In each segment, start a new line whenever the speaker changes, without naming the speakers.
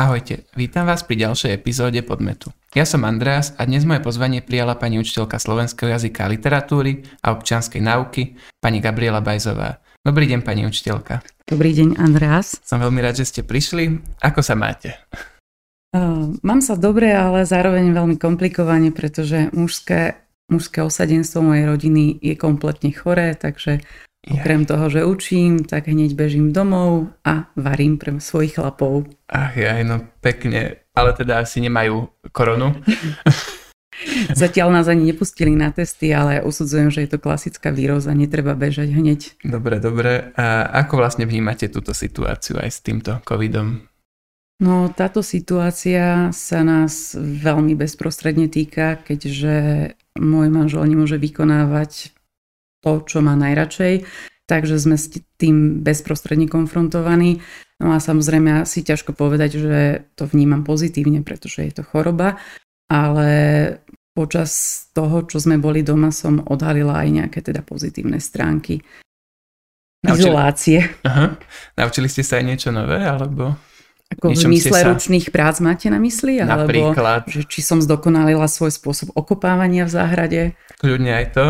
Ahojte, vítam vás pri ďalšej epizóde Podmetu. Ja som Andreas a dnes moje pozvanie prijala pani učiteľka slovenského jazyka a literatúry a občianskej náuky, pani Gabriela Bajzová. Dobrý deň, pani učiteľka.
Dobrý deň, Andreas.
Som veľmi rád, že ste prišli. Ako sa máte?
Uh, mám sa dobre, ale zároveň veľmi komplikovane, pretože mužské, mužské osadenstvo mojej rodiny je kompletne choré, takže Okrem toho, že učím, tak hneď bežím domov a varím pre svojich chlapov.
Ach ja, no pekne, ale teda asi nemajú koronu.
Zatiaľ nás ani nepustili na testy, ale usudzujem, že je to klasická výroza, netreba bežať hneď.
Dobre, dobre. A ako vlastne vnímate túto situáciu aj s týmto covidom?
No táto situácia sa nás veľmi bezprostredne týka, keďže môj manžel nemôže vykonávať to, čo má najradšej, takže sme s tým bezprostredne konfrontovaní. No a samozrejme asi ťažko povedať, že to vnímam pozitívne, pretože je to choroba, ale počas toho, čo sme boli doma, som odhalila aj nejaké teda pozitívne stránky Naučili... izolácie.
Aha. Naučili ste sa aj niečo nové, alebo...
Ako v mysle sa... ručných prác máte na mysli?
Alebo Napríklad.
Že či som zdokonalila svoj spôsob okopávania v záhrade?
Kľudne aj to.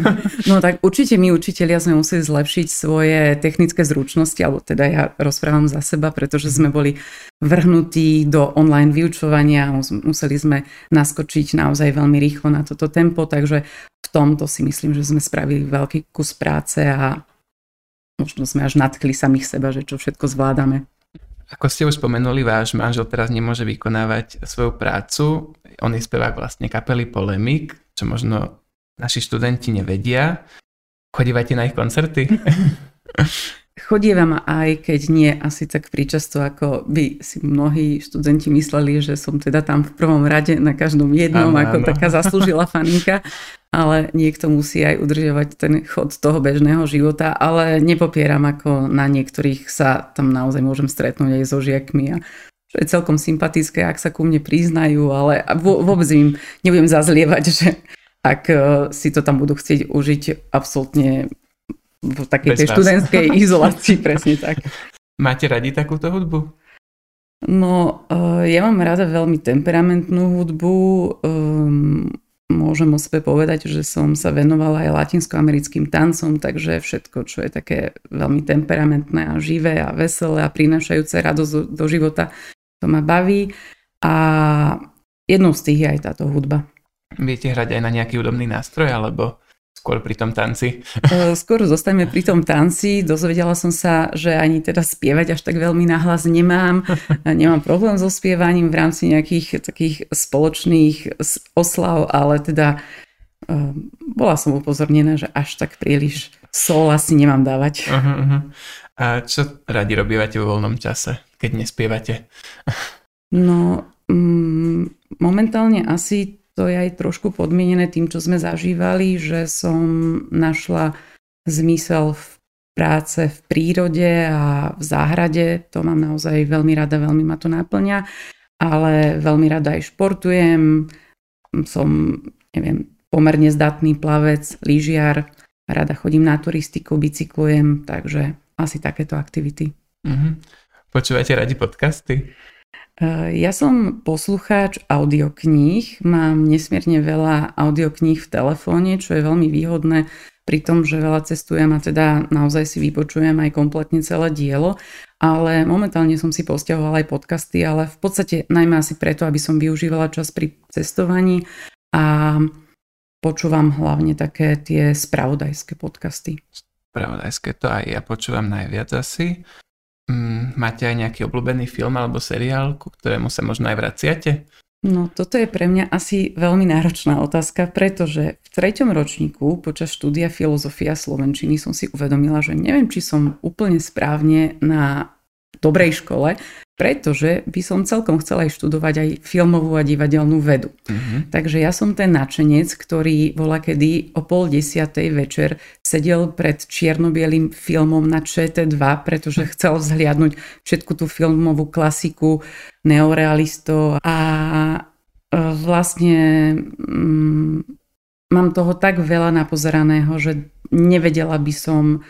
no tak určite my učitelia sme museli zlepšiť svoje technické zručnosti, alebo teda ja rozprávam za seba, pretože sme boli vrhnutí do online vyučovania, museli sme naskočiť naozaj veľmi rýchlo na toto tempo, takže v tomto si myslím, že sme spravili veľký kus práce a možno sme až nadchli samých seba, že čo všetko zvládame.
Ako ste už spomenuli, váš manžel teraz nemôže vykonávať svoju prácu. On je spevák vlastne kapely Polemik, čo možno naši študenti nevedia. Chodívate na ich koncerty?
Chodievam aj, keď nie asi tak príčasto, ako by si mnohí študenti mysleli, že som teda tam v prvom rade na každom jednom, ano, ako ano. taká zaslúžila faninka, ale niekto musí aj udržiavať ten chod toho bežného života, ale nepopieram, ako na niektorých sa tam naozaj môžem stretnúť aj so žiakmi a čo je celkom sympatické, ak sa ku mne priznajú, ale vôbec im nebudem zazlievať, že ak e, si to tam budú chcieť užiť absolútne v takej tej študentskej izolácii, presne tak.
Máte radi takúto hudbu?
No, uh, ja mám rada veľmi temperamentnú hudbu. Um, môžem o sebe povedať, že som sa venovala aj latinskoamerickým tancom, takže všetko, čo je také veľmi temperamentné a živé a veselé a prinášajúce radosť do, života, to ma baví. A jednou z tých je aj táto hudba.
Viete hrať aj na nejaký údobný nástroj, alebo skôr pri tom tanci?
E, skôr zostaneme pri tom tanci. Dozvedela som sa, že ani teda spievať až tak veľmi nahlas nemám. Nemám problém so spievaním v rámci nejakých takých spoločných oslav, ale teda e, bola som upozornená, že až tak príliš sol asi nemám dávať. Uh-huh, uh-huh.
A čo radi robívate vo voľnom čase, keď nespievate?
No, mm, momentálne asi to je aj trošku podmienené tým, čo sme zažívali, že som našla zmysel v práce v prírode a v záhrade. To mám naozaj veľmi rada, veľmi ma to naplňa. Ale veľmi rada aj športujem. Som, neviem, pomerne zdatný plavec, lyžiar. Rada chodím na turistiku, bicyklujem, takže asi takéto aktivity. Mm-hmm.
Počúvate radi podcasty?
Eh, ja som poslucháč audiokníh, mám nesmierne veľa audiokníh v telefóne, čo je veľmi výhodné pri tom, že veľa cestujem a teda naozaj si vypočujem aj kompletne celé dielo, ale momentálne som si posťahovala aj podcasty, ale v podstate najmä asi preto, aby som využívala čas pri cestovaní a počúvam hlavne také tie spravodajské podcasty.
Spravodajské to aj ja počúvam najviac asi. Mm, máte aj nejaký obľúbený film alebo seriál, ku ktorému sa možno aj vraciate?
No toto je pre mňa asi veľmi náročná otázka, pretože v treťom ročníku počas štúdia filozofia Slovenčiny som si uvedomila, že neviem, či som úplne správne na dobrej škole, pretože by som celkom chcela aj študovať aj filmovú a divadelnú vedu. Mm-hmm. Takže ja som ten načenec, ktorý bola kedy o pol desiatej večer sedel pred čiernobielým filmom na ČT2, pretože chcel vzhliadnúť všetku tú filmovú klasiku neorealistov a vlastne mm, mám toho tak veľa napozeraného, že nevedela by som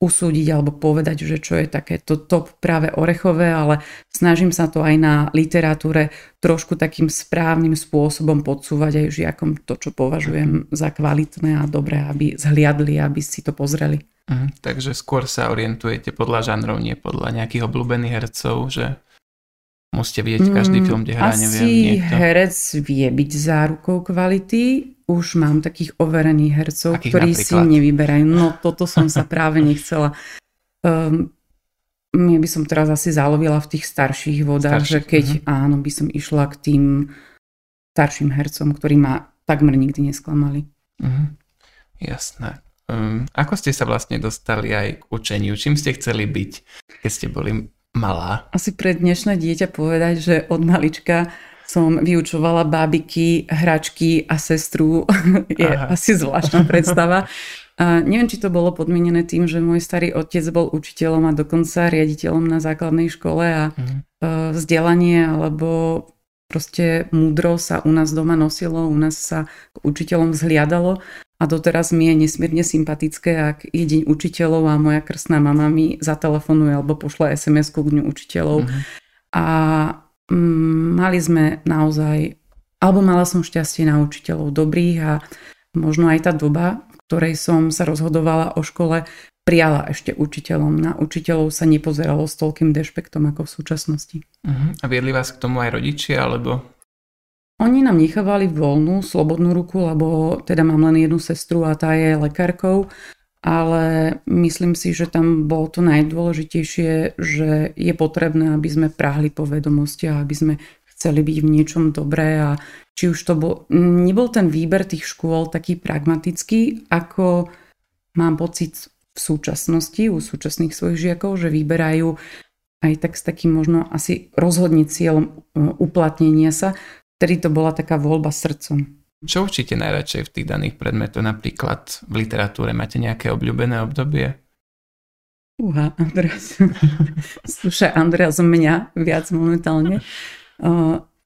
usúdiť alebo povedať, že čo je také to top práve orechové, ale snažím sa to aj na literatúre trošku takým správnym spôsobom podsúvať aj žiakom to, čo považujem za kvalitné a dobré, aby zhliadli, aby si to pozreli.
Uh, takže skôr sa orientujete podľa žánrov, nie podľa nejakých obľúbených hercov, že musíte vidieť každý mm, film, kde hrá, neviem, niekto.
herec vie byť zárukou kvality, už mám takých overených hercov, Akých ktorí napríklad? si nevyberajú. No toto som sa práve nechcela. Um, ja by som teraz asi zalovila v tých starších vodách, Starší, že keď uh-huh. áno, by som išla k tým starším hercom, ktorí ma takmer nikdy nesklamali.
Uh-huh. Jasné. Um, ako ste sa vlastne dostali aj k učeniu? Čím ste chceli byť, keď ste boli malá?
Asi pre dnešné dieťa povedať, že od malička som vyučovala bábiky, hračky a sestru. je Aha. asi zvláštna predstava. A neviem, či to bolo podmienené tým, že môj starý otec bol učiteľom a dokonca riaditeľom na základnej škole a uh-huh. vzdelanie alebo proste múdro sa u nás doma nosilo, u nás sa k učiteľom vzhliadalo a doteraz mi je nesmierne sympatické, ak je deň učiteľov a moja krstná mama mi zatelefonuje alebo pošle SMS-ku k dňu učiteľov. Uh-huh. A mali sme naozaj, alebo mala som šťastie na učiteľov dobrých a možno aj tá doba, v ktorej som sa rozhodovala o škole, prijala ešte učiteľom. Na učiteľov sa nepozeralo s toľkým dešpektom ako v súčasnosti.
Uh-huh. A viedli vás k tomu aj rodičia, alebo?
Oni nám nechávali voľnú, slobodnú ruku, lebo teda mám len jednu sestru a tá je lekárkou ale myslím si, že tam bolo to najdôležitejšie, že je potrebné, aby sme prahli po vedomosti a aby sme chceli byť v niečom dobré a či už to bol, nebol ten výber tých škôl taký pragmatický, ako mám pocit v súčasnosti u súčasných svojich žiakov, že vyberajú aj tak s takým možno asi rozhodne cieľom e, uplatnenia sa, vtedy to bola taká voľba srdcom.
Čo učíte najradšej v tých daných predmetoch? Napríklad v literatúre máte nejaké obľúbené obdobie?
Uha, Andreas. Slušaj, Andreas mňa viac momentálne.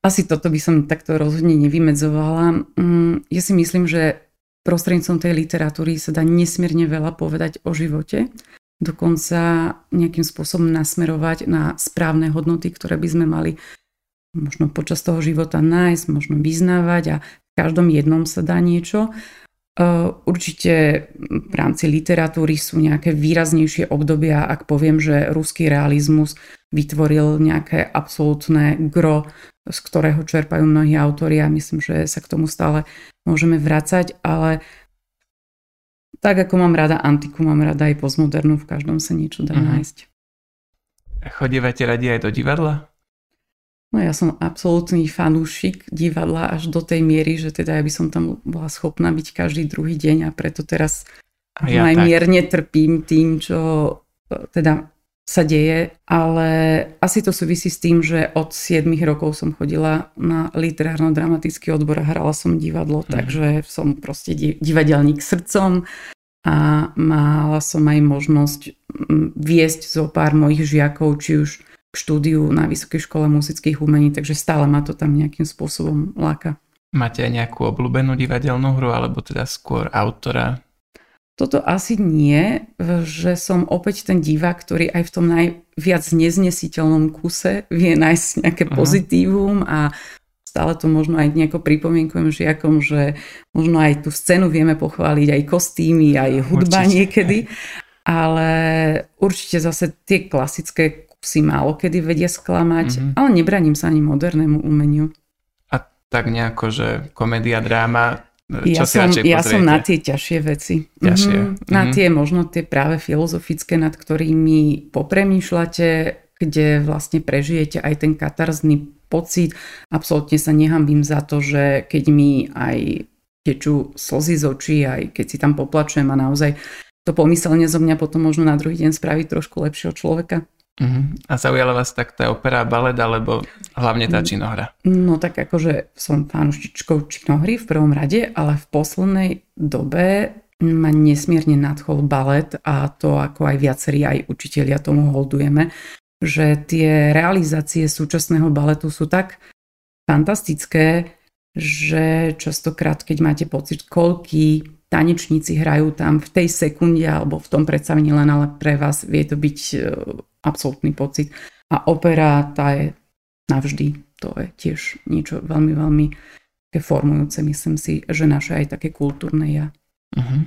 asi toto by som takto rozhodne nevymedzovala. Mm, ja si myslím, že prostredníctvom tej literatúry sa dá nesmierne veľa povedať o živote. Dokonca nejakým spôsobom nasmerovať na správne hodnoty, ktoré by sme mali možno počas toho života nájsť, možno vyznávať a každom jednom sa dá niečo. E, určite v rámci literatúry sú nejaké výraznejšie obdobia, ak poviem, že ruský realizmus vytvoril nejaké absolútne gro, z ktorého čerpajú mnohí autori a myslím, že sa k tomu stále môžeme vrácať, ale tak ako mám rada antiku, mám rada aj postmodernu, v každom sa niečo dá mm-hmm. nájsť.
Chodívate radi aj do divadla?
No ja som absolútny fanúšik divadla až do tej miery, že teda ja by som tam bola schopná byť každý druhý deň a preto teraz ja aj tak. trpím tým, čo e, teda sa deje, ale asi to súvisí s tým, že od 7 rokov som chodila na literárno-dramatický odbor a hrala som divadlo, mm. takže som proste divadelník srdcom a mala som aj možnosť viesť zo pár mojich žiakov, či už k štúdiu na Vysokej škole muzických umení, takže stále ma to tam nejakým spôsobom láka.
Máte aj nejakú obľúbenú divadelnú hru, alebo teda skôr autora?
Toto asi nie, že som opäť ten divák, ktorý aj v tom najviac neznesiteľnom kuse vie nájsť nejaké uh-huh. pozitívum a stále to možno aj nejako pripomienkujem žiakom, že možno aj tú scénu vieme pochváliť, aj kostýmy, aj hudba určite. niekedy. Ale určite zase tie klasické si málo kedy vedia sklamať, mm-hmm. ale nebraním sa ani modernému umeniu.
A tak nejako, že komédia, dráma,
čo ja si som, Ja som na tie ťažšie veci.
Ťažšie. Mm-hmm.
Na mm-hmm. tie možno tie práve filozofické, nad ktorými popremýšľate, kde vlastne prežijete aj ten katarzný pocit. Absolutne sa nehambím za to, že keď mi aj tečú slzy z očí, aj keď si tam poplačujem a naozaj to pomyselne zo mňa potom možno na druhý deň spraviť trošku lepšieho človeka.
Uh-huh. A zaujala vás tak tá opera, balet, alebo hlavne tá činohra?
No tak akože som fanúšičkou činohry v prvom rade, ale v poslednej dobe ma nesmierne nadchol balet a to ako aj viacerí aj učitelia tomu holdujeme, že tie realizácie súčasného baletu sú tak fantastické, že častokrát, keď máte pocit, koľký tanečníci hrajú tam v tej sekunde alebo v tom predstavení len, ale pre vás vie to byť e, absolútny pocit. A opera, tá je navždy. To je tiež niečo veľmi, veľmi formujúce, myslím si, že naše aj také kultúrne ja. Uh-huh.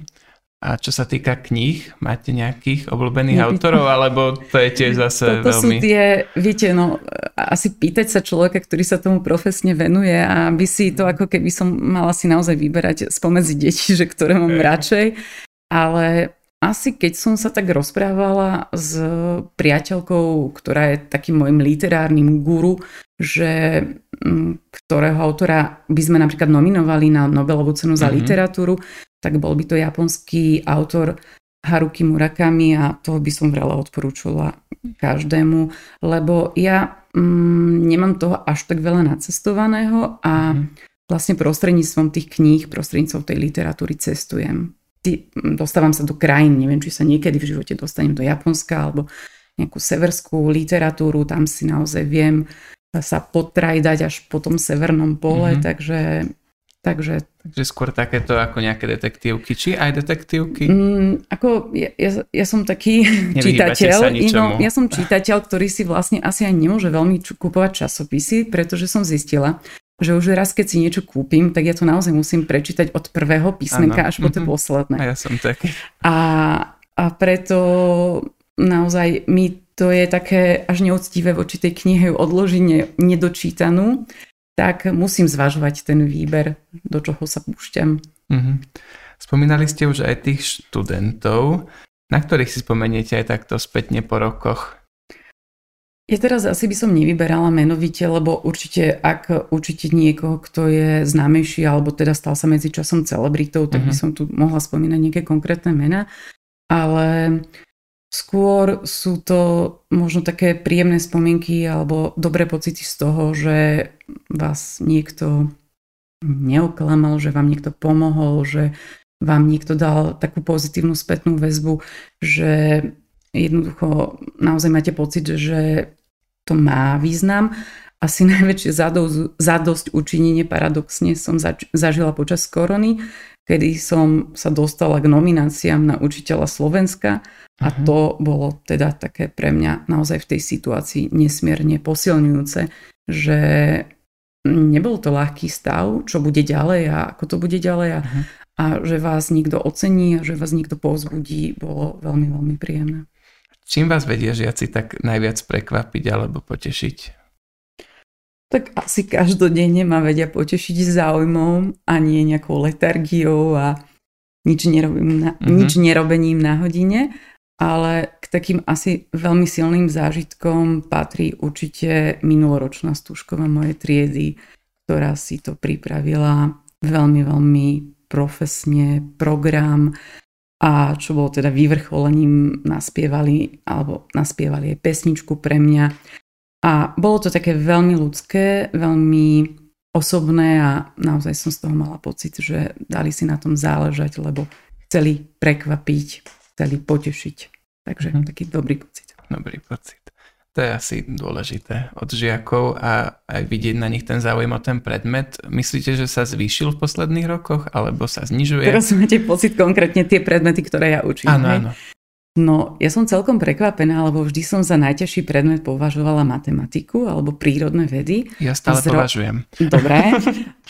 A čo sa týka kníh, máte nejakých obľúbených Nebyt. autorov, alebo to je tiež zase
Toto
veľmi...
sú tie, viete, no, asi pýtať sa človeka, ktorý sa tomu profesne venuje a by si to ako keby som mala si naozaj vyberať spomedzi detí, že ktoré mám radšej. Ale asi keď som sa tak rozprávala s priateľkou, ktorá je takým môjim literárnym guru, že mm, ktorého autora by sme napríklad nominovali na Nobelovú cenu za mm-hmm. literatúru, tak bol by to japonský autor Haruki Murakami a toho by som veľa odporúčala každému, lebo ja mm, nemám toho až tak veľa nacestovaného a mm. vlastne prostredníctvom tých kníh, prostredníctvom tej literatúry cestujem. Ty, dostávam sa do krajín, neviem, či sa niekedy v živote dostanem do Japonska alebo nejakú severskú literatúru, tam si naozaj viem sa potrajdať až po tom severnom pole, mm-hmm. takže Takže...
Takže skôr takéto ako nejaké detektívky, či aj detektívky?
Mm, ako ja, ja, ja som taký čítateľ, no, ja som čítateľ, ktorý si vlastne asi aj nemôže veľmi kupovať časopisy, pretože som zistila, že už raz, keď si niečo kúpim, tak ja to naozaj musím prečítať od prvého písmenka ano. až po tie mm-hmm. posledné.
A ja som taký.
A, a preto naozaj mi to je také až neúctivé voči tej knihe odložiť nedočítanú, tak musím zvažovať ten výber, do čoho sa púšťam. Mm-hmm.
Spomínali ste už aj tých študentov, na ktorých si spomeniete aj takto spätne po rokoch?
Ja teraz asi by som nevyberala menovite, lebo určite ak určite niekoho, kto je známejší alebo teda stal sa medzi časom celebritou, tak mm-hmm. by mhm. som tu mohla spomínať nejaké konkrétne mená. Ale Skôr sú to možno také príjemné spomienky alebo dobré pocity z toho, že vás niekto neoklamal, že vám niekto pomohol, že vám niekto dal takú pozitívnu spätnú väzbu, že jednoducho naozaj máte pocit, že to má význam. Asi najväčšie zadosť, učinenie paradoxne som zač- zažila počas korony, kedy som sa dostala k nomináciám na učiteľa Slovenska a uh-huh. to bolo teda také pre mňa naozaj v tej situácii nesmierne posilňujúce, že nebol to ľahký stav, čo bude ďalej a ako to bude ďalej a, uh-huh. a že vás niekto ocení a že vás niekto povzbudí, bolo veľmi, veľmi príjemné.
Čím vás vedia žiaci tak najviac prekvapiť alebo potešiť?
Tak asi každodenne ma vedia potešiť záujmom a nie nejakou letargiou a nič, nerobím na, uh-huh. nič nerobením na hodine ale k takým asi veľmi silným zážitkom patrí určite minuloročná stúžková mojej triedy, ktorá si to pripravila veľmi, veľmi profesne, program a čo bolo teda vyvrcholením, naspievali, alebo naspievali aj pesničku pre mňa. A bolo to také veľmi ľudské, veľmi osobné a naozaj som z toho mala pocit, že dali si na tom záležať, lebo chceli prekvapiť chceli potešiť. Takže mm. taký dobrý pocit.
Dobrý pocit. To je asi dôležité od žiakov a aj vidieť na nich ten záujem o ten predmet. Myslíte, že sa zvýšil v posledných rokoch alebo sa znižuje?
Teraz máte pocit konkrétne tie predmety, ktoré ja učím.
Áno, áno.
No, ja som celkom prekvapená, lebo vždy som za najťažší predmet považovala matematiku alebo prírodné vedy.
Ja stále Zro... považujem.
Dobre,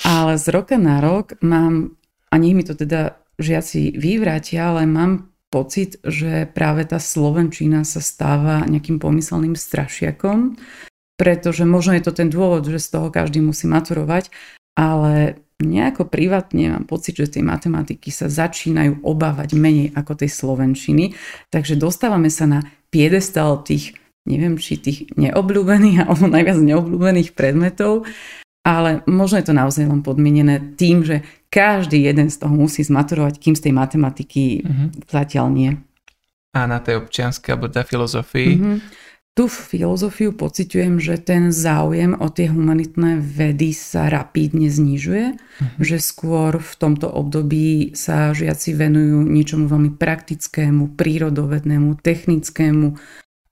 ale z roka na rok mám, a nech mi to teda žiaci vyvrátia, ale mám pocit, že práve tá Slovenčina sa stáva nejakým pomyselným strašiakom, pretože možno je to ten dôvod, že z toho každý musí maturovať, ale nejako privátne mám pocit, že tie matematiky sa začínajú obávať menej ako tej Slovenčiny, takže dostávame sa na piedestal tých neviem, či tých neobľúbených alebo najviac neobľúbených predmetov ale možno je to naozaj len podmienené tým, že každý jeden z toho musí zmaturovať, kým z tej matematiky mm-hmm. zatiaľ nie.
A na tej občianskej alebo tej filozofii? Mm-hmm.
Tu filozofiu pociťujem, že ten záujem o tie humanitné vedy sa rapídne znižuje, mm-hmm. že skôr v tomto období sa žiaci venujú niečomu veľmi praktickému, prírodovednému, technickému,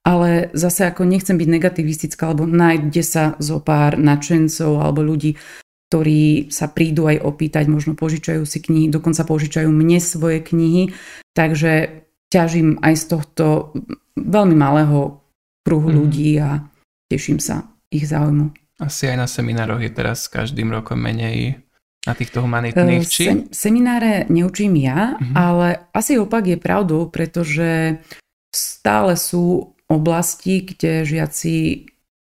ale zase ako nechcem byť negativistická, alebo nájde sa zo pár nadšencov alebo ľudí, ktorí sa prídu aj opýtať, možno požičajú si knihy, dokonca požičajú mne svoje knihy, takže ťažím aj z tohto veľmi malého kruhu mm. ľudí a teším sa ich záujmu.
Asi aj na seminároch je teraz každým rokom menej na týchto humanitných, či? Sem,
semináre neučím ja, mm-hmm. ale asi opak je pravdou, pretože stále sú oblasti, kde žiaci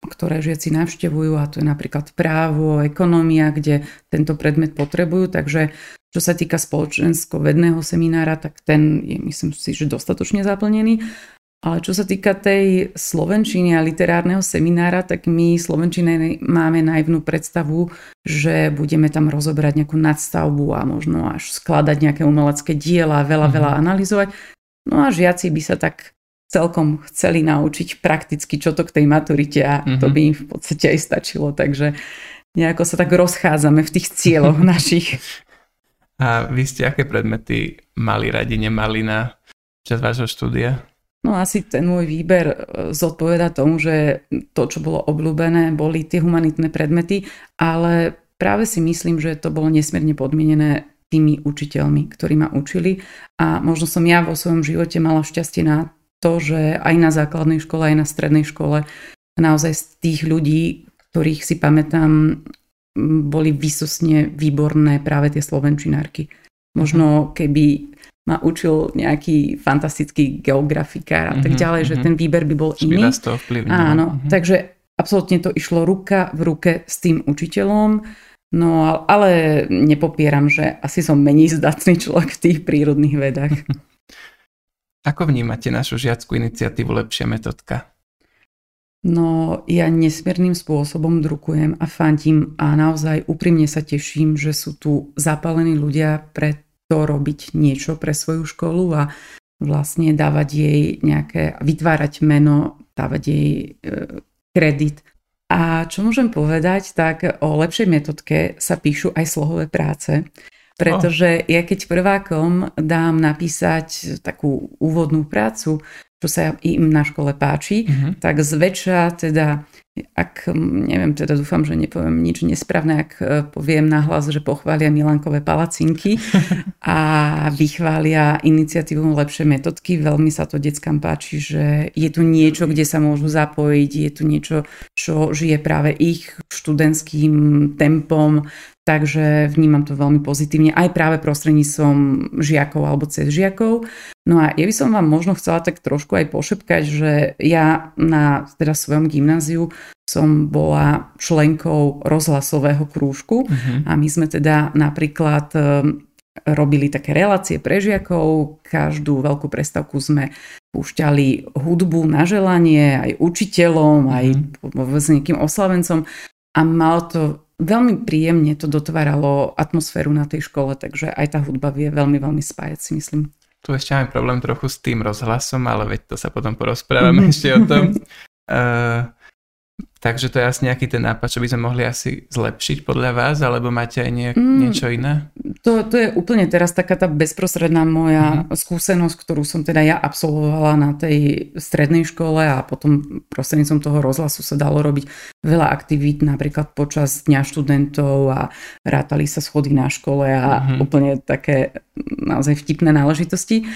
ktoré žiaci navštevujú a to je napríklad právo, ekonomia, kde tento predmet potrebujú. Takže čo sa týka spoločensko-vedného seminára, tak ten je myslím si, že dostatočne zaplnený. Ale čo sa týka tej slovenčiny a literárneho seminára, tak my slovenčine máme naivnú predstavu, že budeme tam rozoberať nejakú nadstavbu a možno až skladať nejaké umelecké diela, veľa, mm-hmm. veľa analyzovať. No a žiaci by sa tak celkom chceli naučiť prakticky, čo to k tej maturite a mm-hmm. to mhm. by im v podstate aj stačilo. Takže nejako sa tak rozchádzame v tých cieľoch našich.
A vy ste aké predmety mali radi, nemali na čas vášho štúdia?
No asi ten môj výber e, zodpoveda tomu, že to, čo bolo obľúbené, boli tie humanitné predmety, ale práve si myslím, že to bolo nesmierne podmienené tými učiteľmi, ktorí ma učili a možno som ja vo svojom živote mala šťastie na to, že aj na základnej škole, aj na strednej škole naozaj z tých ľudí, ktorých si pamätám, boli vysosne výborné práve tie slovenčinárky. Možno keby ma učil nejaký fantastický geografikár a tak mhm, ďalej, mm-hmm. že ten výber by bol iný.
Z toho vplyvne,
Áno, mm-hmm. takže absolútne to išlo ruka v ruke s tým učiteľom. No ale nepopieram, že asi som menej zdatný človek v tých prírodných vedách.
Ako vnímate našu žiackú iniciatívu Lepšia metodka?
No, ja nesmierným spôsobom drukujem a fandím a naozaj úprimne sa teším, že sú tu zapálení ľudia pre to robiť niečo pre svoju školu a vlastne dávať jej nejaké, vytvárať meno, dávať jej e, kredit. A čo môžem povedať, tak o lepšej metodke sa píšu aj slohové práce. Pretože ja keď prvákom dám napísať takú úvodnú prácu, čo sa im na škole páči, uh-huh. tak zväčša teda, ak, neviem, teda dúfam, že nepoviem nič nesprávne, ak e, poviem nahlas, že pochvália Milankové palacinky a vychvália iniciatívu lepšie metodky. Veľmi sa to deckám páči, že je tu niečo, kde sa môžu zapojiť, je tu niečo, čo žije práve ich študentským tempom, Takže vnímam to veľmi pozitívne aj práve prostredníctvom žiakov alebo cez žiakov. No a ja by som vám možno chcela tak trošku aj pošepkať, že ja na teda svojom gymnáziu som bola členkou rozhlasového krúžku uh-huh. a my sme teda napríklad e, robili také relácie pre žiakov, každú veľkú prestavku sme púšťali hudbu na želanie aj učiteľom, aj uh-huh. s nejakým oslavencom a malo to veľmi príjemne to dotváralo atmosféru na tej škole, takže aj tá hudba vie veľmi, veľmi spájať si myslím.
Tu ešte máme problém trochu s tým rozhlasom, ale veď to sa potom porozprávame ešte o tom. Uh, Takže to je asi nejaký ten nápad, čo by sme mohli asi zlepšiť podľa vás, alebo máte aj nie, mm, niečo iné?
To, to je úplne teraz taká tá bezprostredná moja mm. skúsenosť, ktorú som teda ja absolvovala na tej strednej škole a potom prostrednícom toho rozhlasu sa dalo robiť veľa aktivít, napríklad počas Dňa študentov a rátali sa schody na škole a mm. úplne také naozaj vtipné náležitosti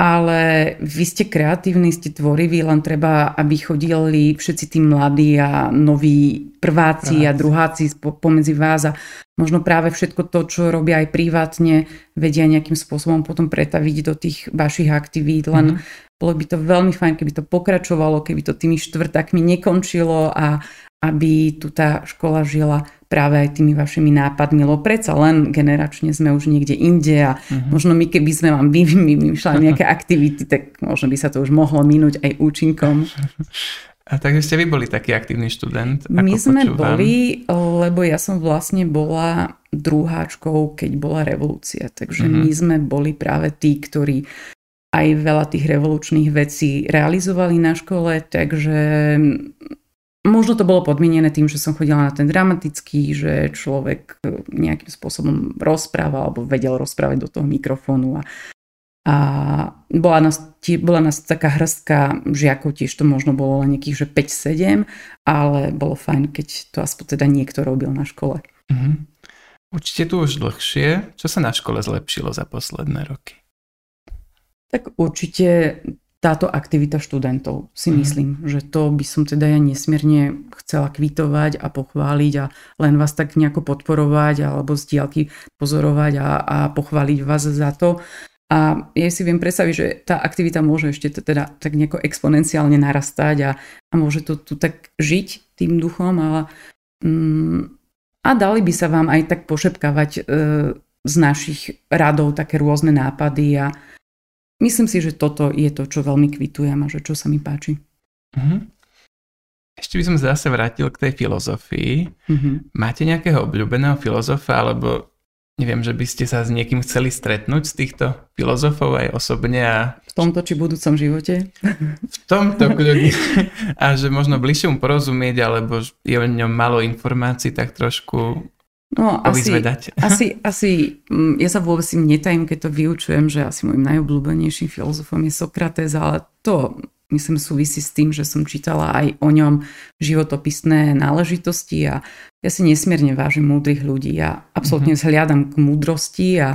ale vy ste kreatívni, ste tvoriví, len treba, aby chodili všetci tí mladí a noví prváci Práci. a druháci pomedzi vás a možno práve všetko to, čo robia aj privátne, vedia nejakým spôsobom potom pretaviť do tých vašich aktivít, len mm-hmm. bolo by to veľmi fajn, keby to pokračovalo, keby to tými štvrtakmi nekončilo a aby tu tá škola žila práve aj tými vašimi nápadmi, lebo predsa len generačne sme už niekde inde a uh-huh. možno my keby sme vám vymýšľali nejaké aktivity, tak možno by sa to už mohlo minúť aj účinkom.
A takže ste vy boli taký aktívny študent?
Ako My sme počúvam. boli, lebo ja som vlastne bola druháčkou, keď bola revolúcia. Takže uh-huh. my sme boli práve tí, ktorí aj veľa tých revolučných vecí realizovali na škole, takže Možno to bolo podmienené tým, že som chodila na ten dramatický, že človek e, nejakým spôsobom rozprával alebo vedel rozprávať do toho mikrofónu a, a bola, nás, bola nás taká hrstka žiakov, tiež to možno bolo len nejakých, že 5-7, ale bolo fajn, keď to aspoň teda niekto robil na škole.
Mm-hmm. Určite tu už dlhšie. Čo sa na škole zlepšilo za posledné roky?
Tak určite táto aktivita študentov si mm. myslím, že to by som teda ja nesmierne chcela kvitovať a pochváliť a len vás tak nejako podporovať alebo z diálky pozorovať a, a pochváliť vás za to. A ja si viem predstaviť, že tá aktivita môže ešte teda tak nejako exponenciálne narastať a, a môže to tu tak žiť tým duchom, ale mm, a dali by sa vám aj tak pošepkávať e, z našich radov také rôzne nápady a, myslím si, že toto je to, čo veľmi kvitujem a že čo sa mi páči. Uh-huh.
Ešte by som zase vrátil k tej filozofii. Uh-huh. Máte nejakého obľúbeného filozofa, alebo neviem, že by ste sa s niekým chceli stretnúť z týchto filozofov aj osobne a...
V tomto či budúcom živote?
V tomto kľudne. A že možno bližšie mu porozumieť, alebo je o ňom malo informácií, tak trošku
No asi, asi, asi, mm, ja sa vôbec im netajím, keď to vyučujem, že asi môjim najobľúbenejším filozofom je Sokrates, ale to myslím súvisí s tým, že som čítala aj o ňom životopisné náležitosti a ja si nesmierne vážim múdrych ľudí. Ja absolútne mm-hmm. zhliadam k múdrosti a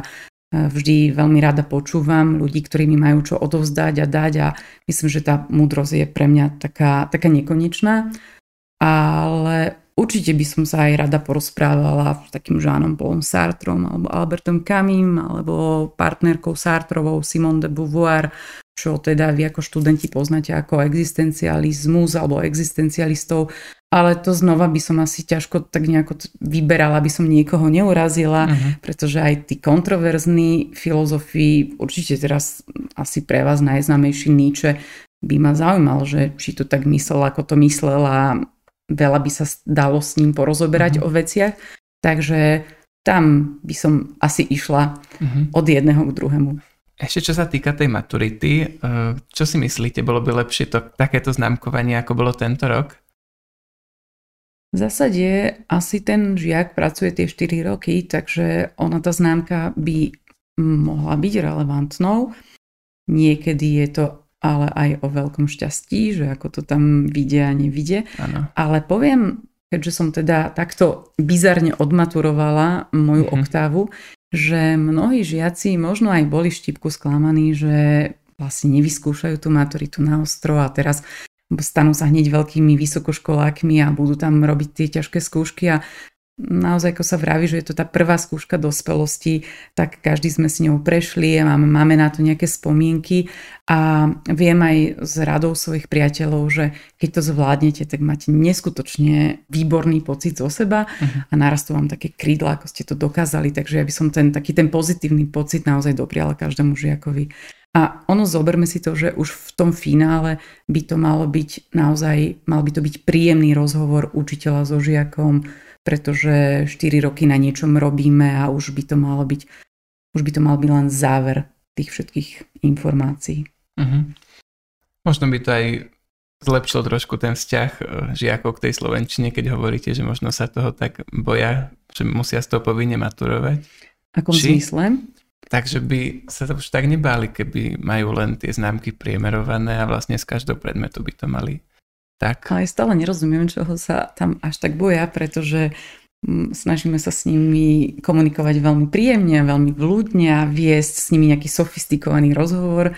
vždy veľmi rada počúvam ľudí, ktorí mi majú čo odovzdať a dať a myslím, že tá múdrosť je pre mňa taká, taká nekonečná. Ale Určite by som sa aj rada porozprávala s takým Žánom Paulom Sartrom alebo Albertom Camim alebo partnerkou Sartrovou Simone de Beauvoir, čo teda vy ako študenti poznáte ako existencializmus alebo existencialistov, ale to znova by som asi ťažko tak nejako vyberala, aby som niekoho neurazila, uh-huh. pretože aj tí kontroverzní filozofii, určite teraz asi pre vás najznámejší Nietzsche, by ma zaujímal, že či to tak myslel, ako to myslel a veľa by sa dalo s ním porozoberať uh-huh. o veciach, takže tam by som asi išla uh-huh. od jedného k druhému.
Ešte čo sa týka tej maturity, eh, čo si myslíte, bolo by lepšie to, takéto známkovanie, ako bolo tento rok?
V zásade asi ten žiak pracuje tie 4 roky, takže ona tá známka by mohla byť relevantnou. Niekedy je to ale aj o veľkom šťastí, že ako to tam vidia a nevidie. Ano. Ale poviem, keďže som teda takto bizarne odmaturovala moju mm-hmm. oktávu, že mnohí žiaci možno aj boli štipku sklamaní, že vlastne nevyskúšajú tú maturitu na ostro a teraz stanú sa hneď veľkými vysokoškolákmi a budú tam robiť tie ťažké skúšky a naozaj, ako sa vraví, že je to tá prvá skúška dospelosti, tak každý sme s ňou prešli a máme, máme na to nejaké spomienky a viem aj z radou svojich priateľov, že keď to zvládnete, tak máte neskutočne výborný pocit zo seba uh-huh. a narastú vám také krídla, ako ste to dokázali, takže ja by som ten taký ten pozitívny pocit naozaj dopriala každému žiakovi. A ono zoberme si to, že už v tom finále by to malo byť naozaj, mal by to byť príjemný rozhovor učiteľa so žiakom, pretože 4 roky na niečom robíme a už by to malo byť, už by to mal byť len záver tých všetkých informácií. Uh-huh.
Možno by to aj zlepšilo trošku ten vzťah e, žiakov k tej slovenčine, keď hovoríte, že možno sa toho tak boja, že musia z toho povinne maturovať.
Akom Či? zmysle?
Takže by sa to už tak nebáli, keby majú len tie známky priemerované a vlastne z každého predmetu by to mali tak.
Ale stále nerozumiem, čoho sa tam až tak boja, pretože mm, snažíme sa s nimi komunikovať veľmi príjemne, veľmi vľúdne a viesť s nimi nejaký sofistikovaný rozhovor.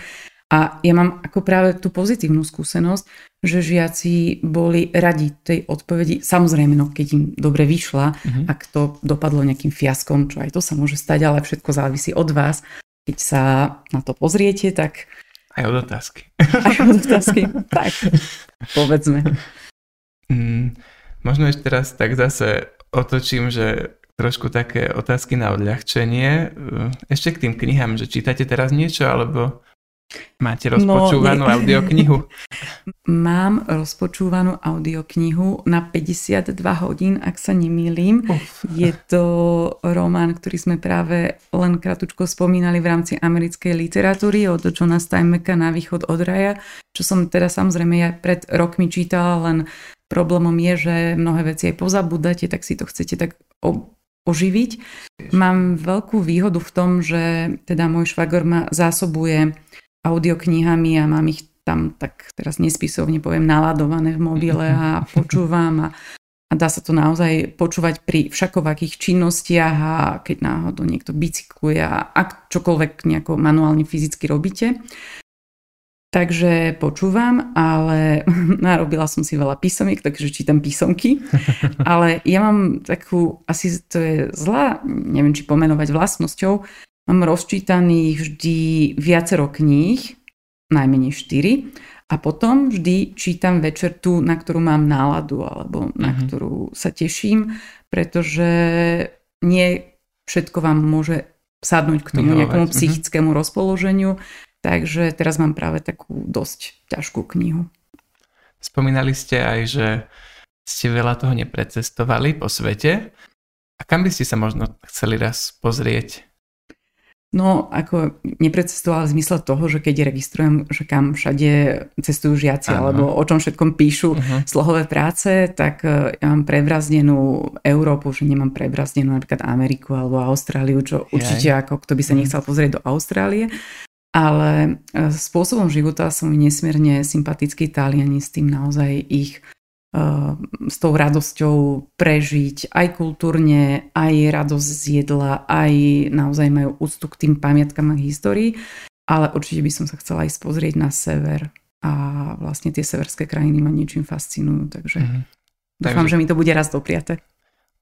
A ja mám ako práve tú pozitívnu skúsenosť, že žiaci boli radi tej odpovedi. Samozrejme, no, keď im dobre vyšla, uh-huh. ak to dopadlo nejakým fiaskom, čo aj to sa môže stať, ale všetko závisí od vás. Keď sa na to pozriete, tak
aj od otázky.
Aj od otázky, tak povedzme.
Mm, možno ešte teraz tak zase otočím, že trošku také otázky na odľahčenie. Ešte k tým knihám, že čítate teraz niečo, alebo Máte rozpočúvanú no, audioknihu?
Mám rozpočúvanú audioknihu na 52 hodín, ak sa nemýlim. Uf. Je to román, ktorý sme práve len kratučko spomínali v rámci americkej literatúry od Johna Steinbecka na východ od raja, čo som teda samozrejme ja pred rokmi čítala, len problémom je, že mnohé veci aj pozabúdate, tak si to chcete tak oživiť. Mám veľkú výhodu v tom, že teda môj švagor ma zásobuje audioknihami a mám ich tam tak teraz nespisovne poviem naladované v mobile a počúvam a a dá sa to naozaj počúvať pri všakovakých činnostiach a keď náhodou niekto bicykluje a ak čokoľvek nejako manuálne fyzicky robíte. Takže počúvam, ale narobila som si veľa písomiek, takže čítam písomky. Ale ja mám takú, asi to je zlá, neviem či pomenovať vlastnosťou, mám rozčítaných vždy viacero kníh, najmenej 4 a potom vždy čítam večer tú, na ktorú mám náladu alebo na mm-hmm. ktorú sa teším, pretože nie všetko vám môže sadnúť k tomu nejakému mhm. psychickému mm-hmm. rozpoloženiu. Takže teraz mám práve takú dosť ťažkú knihu.
Spomínali ste aj, že ste veľa toho neprecestovali po svete. A kam by ste sa možno chceli raz pozrieť?
No, ako neprecestoval v zmysle toho, že keď registrujem, že kam všade cestujú žiaci, ano. alebo o čom všetkom píšu uh-huh. slohové práce, tak e, ja mám prebrazdenú Európu, že nemám prebrazdenú napríklad Ameriku alebo Austráliu, čo Jej. určite ako kto by sa mhm. nechcel pozrieť do Austrálie. Ale e, spôsobom života som nesmierne sympatický Taliani s tým naozaj ich s tou radosťou prežiť aj kultúrne, aj radosť z jedla, aj naozaj majú úctu k tým pamiatkám a histórii. Ale určite by som sa chcela ísť pozrieť na sever a vlastne tie severské krajiny ma niečím fascinujú, takže mm-hmm. dúfam, takže... že mi to bude raz dopriate.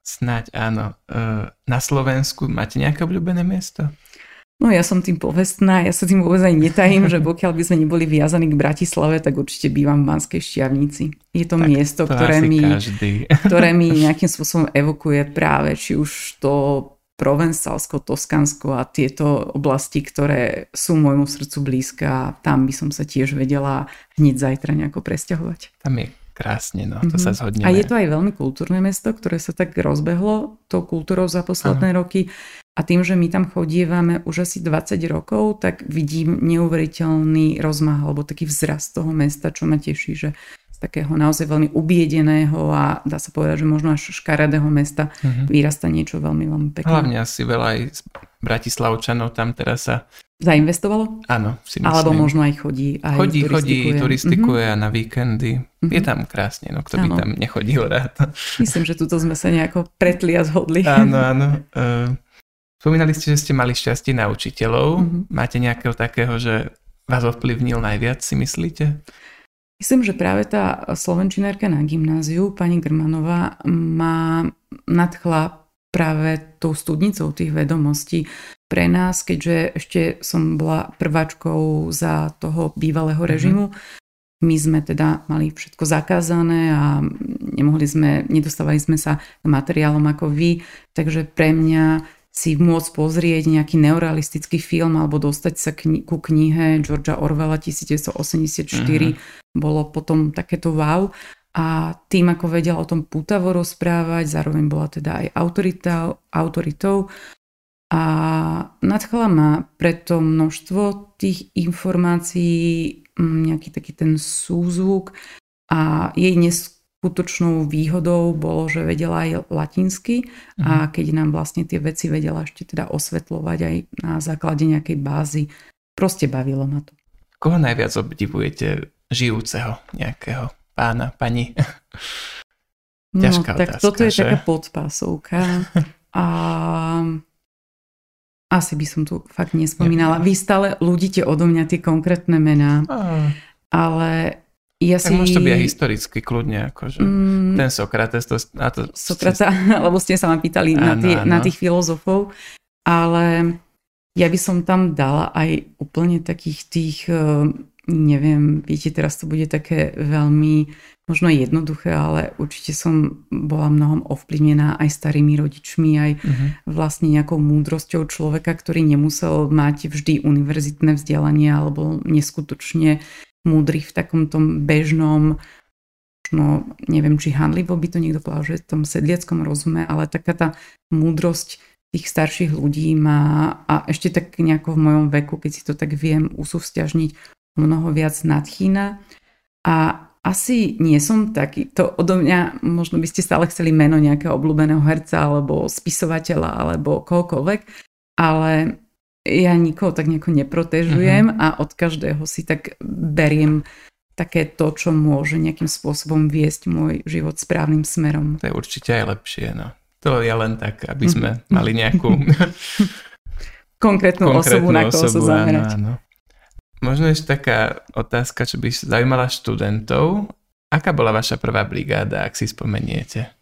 Snaď áno. E, na Slovensku máte nejaké obľúbené miesto?
No ja som tým povestná, ja sa tým vôbec aj netajím, že pokiaľ by sme neboli viazaní k Bratislave, tak určite bývam v Banskej Šťavnici. Je to tak miesto, to ktoré, mi, ktoré mi nejakým spôsobom evokuje práve či už to Provencálsko, Toskansko a tieto oblasti, ktoré sú môjmu srdcu blízka a tam by som sa tiež vedela hneď zajtra nejako presťahovať.
Tam je krásne, no to mm-hmm. sa zhodneme.
A je to aj veľmi kultúrne mesto, ktoré sa tak rozbehlo tou kultúrou za posledné Aha. roky a tým, že my tam chodievame už asi 20 rokov, tak vidím neuveriteľný rozmach alebo taký vzrast toho mesta, čo ma teší, že z takého naozaj veľmi ubiedeného a dá sa povedať, že možno až škaredého mesta uh-huh. vyrasta niečo veľmi, veľmi pekné.
Hlavne asi veľa aj Bratislavčanov tam teraz sa
zainvestovalo?
Áno,
si myslím. Alebo možno aj chodí. Aj
chodí, chodí, turistikuje mm-hmm. a na víkendy. Mm-hmm. Je tam krásne, no kto by tam nechodil rád.
Myslím, že tuto sme sa nejako pretli a zhodli.
Áno, áno. Uh, spomínali ste, že ste mali šťastie na učiteľov. Mm-hmm. Máte nejakého takého, že vás ovplyvnil najviac, si myslíte?
Myslím, že práve tá slovenčinárka na gymnáziu, pani Grmanová, ma nadchla práve tou studnicou tých vedomostí pre nás, keďže ešte som bola prváčkou za toho bývalého mhm. režimu. Mm-hmm. My sme teda mali všetko zakázané a nemohli sme, nedostávali sme sa k materiálom ako vy, takže pre mňa si môcť pozrieť nejaký neorealistický film alebo dostať sa kni- ku knihe Georgia Orwella 1984 mm-hmm. bolo potom takéto wow. A tým, ako vedela o tom pútavo rozprávať, zároveň bola teda aj autorita, autoritou, a nadchala ma preto množstvo tých informácií, nejaký taký ten súzvuk a jej neskutočnou výhodou bolo, že vedela aj latinsky mhm. a keď nám vlastne tie veci vedela ešte teda osvetľovať aj na základe nejakej bázy, proste bavilo ma to.
Koho najviac obdivujete žijúceho nejakého pána, pani?
Ťažká no, tak otázka, toto je že? taká podpásovka. A asi by som tu fakt nespomínala. Vy stále ľudíte odo mňa tie konkrétne mená. Ale ja si...
môže to byť aj historicky kľudne, akože mm, ten Sokrates. To, na to
Sokrata, lebo ste sa ma pýtali áno, na, tie, áno. na tých filozofov. Ale ja by som tam dala aj úplne takých tých, eh, neviem, viete, teraz to bude také veľmi možno jednoduché, ale určite som bola mnohom ovplyvnená aj starými rodičmi, aj uh-huh. vlastne nejakou múdrosťou človeka, ktorý nemusel mať vždy univerzitné vzdelanie alebo neskutočne múdry v takom tom bežnom no neviem, či handlivo by to niekto povedal, že v tom sedliackom rozume, ale taká tá múdrosť tých starších ľudí má a ešte tak nejako v mojom veku, keď si to tak viem usúvzťažniť, mnoho viac nadchýna. A asi nie som taký. To odo mňa, možno by ste stále chceli meno nejakého obľúbeného herca alebo spisovateľa alebo kohokoľvek, ale ja nikoho tak nejako neprotežujem uh-huh. a od každého si tak beriem také to, čo môže nejakým spôsobom viesť môj život správnym smerom.
To je určite aj lepšie, no. To je len tak, aby sme mali nejakú
konkrétnu, konkrétnu osobu, na koho sa zamerať. Áno, áno.
Možno ešte taká otázka, čo by zaujímala študentov. Aká bola vaša prvá brigáda, ak si spomeniete?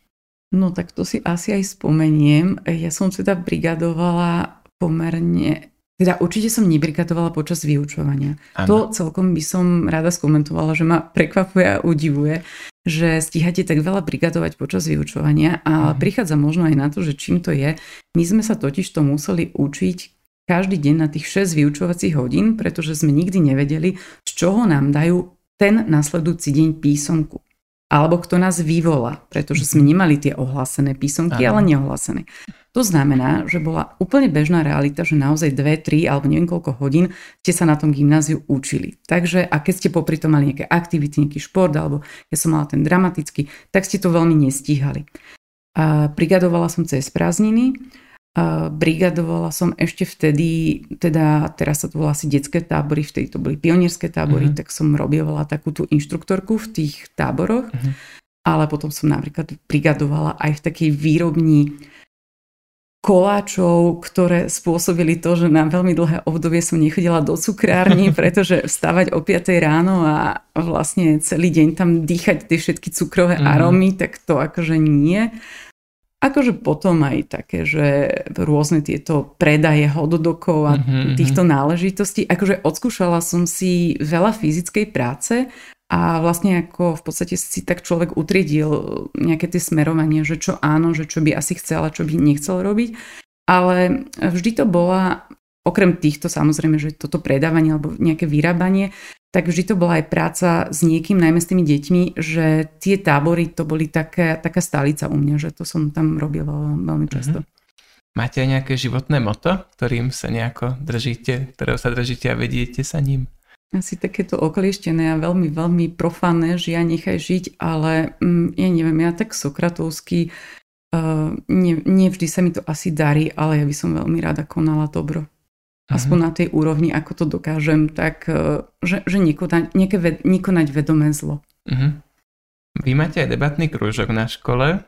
No tak to si asi aj spomeniem. Ja som teda brigadovala pomerne teda určite som nebrigadovala počas vyučovania. Ano. To celkom by som rada skomentovala, že ma prekvapuje a udivuje, že stíhate tak veľa brigadovať počas vyučovania a mm. prichádza možno aj na to, že čím to je. My sme sa totiž to museli učiť každý deň na tých 6 vyučovacích hodín, pretože sme nikdy nevedeli, z čoho nám dajú ten nasledujúci deň písomku alebo kto nás vyvolá, pretože sme mhm. nemali tie ohlásené písomky, Aha. ale neohlásené. To znamená, že bola úplne bežná realita, že naozaj 2, 3 alebo neviem koľko hodín ste sa na tom gymnáziu učili. Takže a keď ste popri tom mali nejaké aktivity, nejaký šport alebo ja som mala ten dramatický, tak ste to veľmi nestíhali. A brigadovala som cez prázdniny, brigadovala som ešte vtedy, teda teraz sa to volá asi detské tábory, vtedy to boli pionierské tábory, uh-huh. tak som robila takú tú inštruktorku v tých táboroch, uh-huh. ale potom som napríklad brigadovala aj v takej výrobni koláčov, ktoré spôsobili to, že na veľmi dlhé obdobie som nechodila do cukrárni, pretože vstávať o 5 ráno a vlastne celý deň tam dýchať tie všetky cukrové uh-huh. arómy, tak to akože nie. Akože potom aj také, že rôzne tieto predaje hododokov a mm-hmm. týchto náležitostí. Akože odskúšala som si veľa fyzickej práce a vlastne ako v podstate si tak človek utriedil nejaké tie smerovanie, že čo áno, že čo by asi chcela, čo by nechcel robiť. Ale vždy to bola, okrem týchto samozrejme, že toto predávanie alebo nejaké vyrábanie, tak vždy to bola aj práca s niekým, najmä s tými deťmi, že tie tábory to boli taká, taká stálica u mňa, že to som tam robila veľmi často.
Mm-hmm. Máte aj nejaké životné moto, ktorým sa nejako držíte, ktorého sa držíte a vediete sa ním?
Asi takéto oklieštené a veľmi, veľmi profánne, že ja nechaj žiť, ale mm, ja neviem, ja tak sokratovský, uh, ne, nevždy sa mi to asi darí, ale ja by som veľmi rada konala dobro aspoň na tej úrovni, ako to dokážem, tak e, že, že nekonať, nekonať vedomé zlo. Uh-huh.
Vy máte aj debatný krúžok na škole?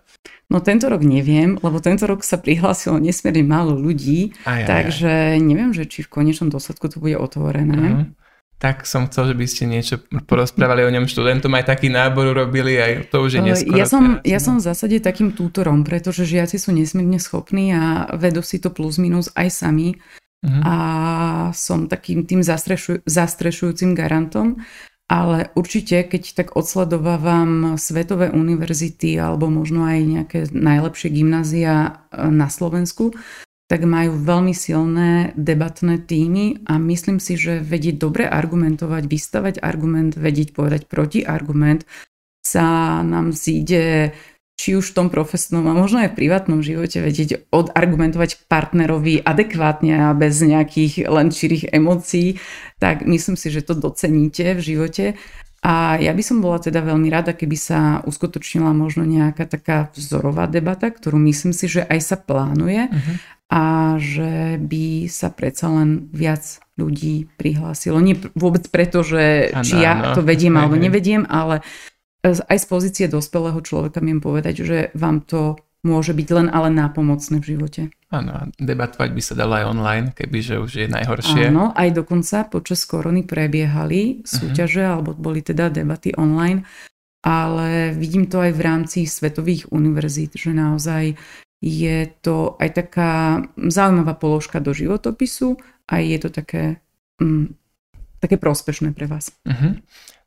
No tento rok neviem, lebo tento rok sa prihlásilo nesmierne málo ľudí, aj, takže aj. neviem, že či v konečnom dôsledku to bude otvorené. Uh-huh.
Tak som chcel, že by ste niečo porozprávali o ňom študentom, aj taký nábor urobili, aj to už je e, neskoro.
Ja som, teraz, ja no. som v zásade takým tútorom, pretože žiaci sú nesmierne schopní a vedú si to plus minus aj sami. Uh-huh. A som takým tým zastrešuj, zastrešujúcim garantom. Ale určite, keď tak odsledovávam svetové univerzity alebo možno aj nejaké najlepšie gymnázia e, na Slovensku, tak majú veľmi silné debatné týmy a myslím si, že vedieť dobre argumentovať, vystavať argument, vedieť povedať protiargument sa nám zíde či už v tom profesnom a možno aj v privátnom živote vedieť odargumentovať partnerovi adekvátne a bez nejakých len čirých emócií, tak myslím si, že to doceníte v živote. A ja by som bola teda veľmi rada, keby sa uskutočnila možno nejaká taká vzorová debata, ktorú myslím si, že aj sa plánuje uh-huh. a že by sa predsa len viac ľudí prihlásilo. Nie vôbec preto, že ano, či ja to vediem alebo nevediem, ale aj z pozície dospelého človeka viem povedať, že vám to môže byť len ale nápomocné v živote.
Áno, debatovať by sa dalo aj online, kebyže už je najhoršie.
Áno, aj dokonca počas korony prebiehali súťaže, uh-huh. alebo boli teda debaty online, ale vidím to aj v rámci svetových univerzít, že naozaj je to aj taká zaujímavá položka do životopisu a je to také, mm, také prospešné pre vás. Uh-huh.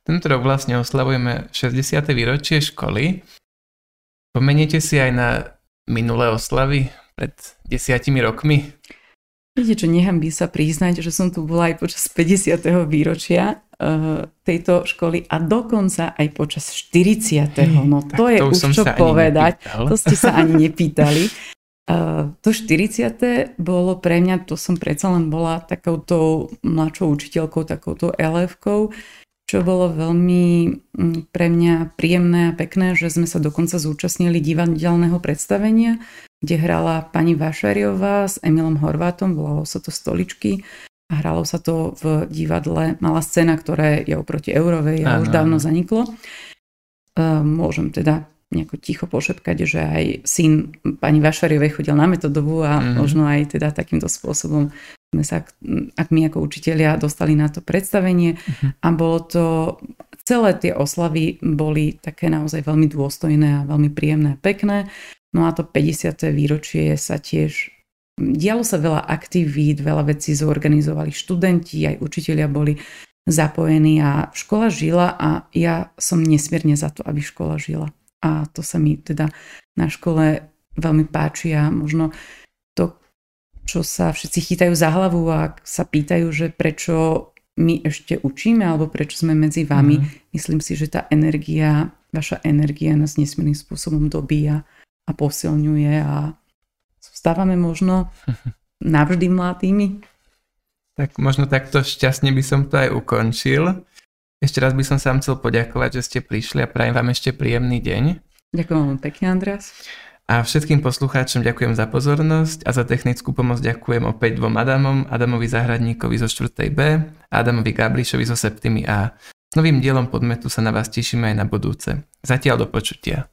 Tento rok vlastne oslavujeme 60. výročie školy. Pomeniete si aj na minulé oslavy pred desiatimi rokmi?
Viete čo, nechám by sa priznať, že som tu bola aj počas 50. výročia uh, tejto školy a dokonca aj počas 40. No to, to je už čo povedať. To ste sa ani nepýtali. Uh, to 40. bolo pre mňa, to som predsa len bola takouto mladšou učiteľkou, takouto elevkou čo bolo veľmi mm, pre mňa príjemné a pekné, že sme sa dokonca zúčastnili divadelného predstavenia, kde hrala pani Vašariová s Emilom Horvátom, volalo sa to Stoličky hralo sa to v divadle. Malá scéna, ktoré je oproti Eurovej a už dávno zaniklo. Môžem teda nejako ticho pošepkať, že aj syn pani Vašariovej chodil na metodovú a mm. možno aj teda takýmto spôsobom sme sa, ak my ako učitelia, dostali na to predstavenie mm. a bolo to, celé tie oslavy boli také naozaj veľmi dôstojné a veľmi príjemné a pekné. No a to 50. výročie sa tiež dialo sa veľa aktivít, veľa vecí zorganizovali študenti, aj učitelia boli zapojení a škola žila a ja som nesmierne za to, aby škola žila. A to sa mi teda na škole veľmi páči a možno to, čo sa všetci chytajú za hlavu a sa pýtajú, že prečo my ešte učíme alebo prečo sme medzi vami, mm. myslím si, že tá energia, vaša energia nás nesmiernym spôsobom dobíja a posilňuje a stávame možno navždy mladými.
Tak možno takto šťastne by som to aj ukončil. Ešte raz by som sa vám chcel poďakovať, že ste prišli a prajem vám ešte príjemný deň.
Ďakujem vám pekne, Andreas.
A všetkým poslucháčom ďakujem za pozornosť a za technickú pomoc ďakujem opäť dvom Adamom, Adamovi Zahradníkovi zo 4. B a Adamovi Gablišovi zo 7. A. S novým dielom podmetu sa na vás tešíme aj na budúce. Zatiaľ do počutia.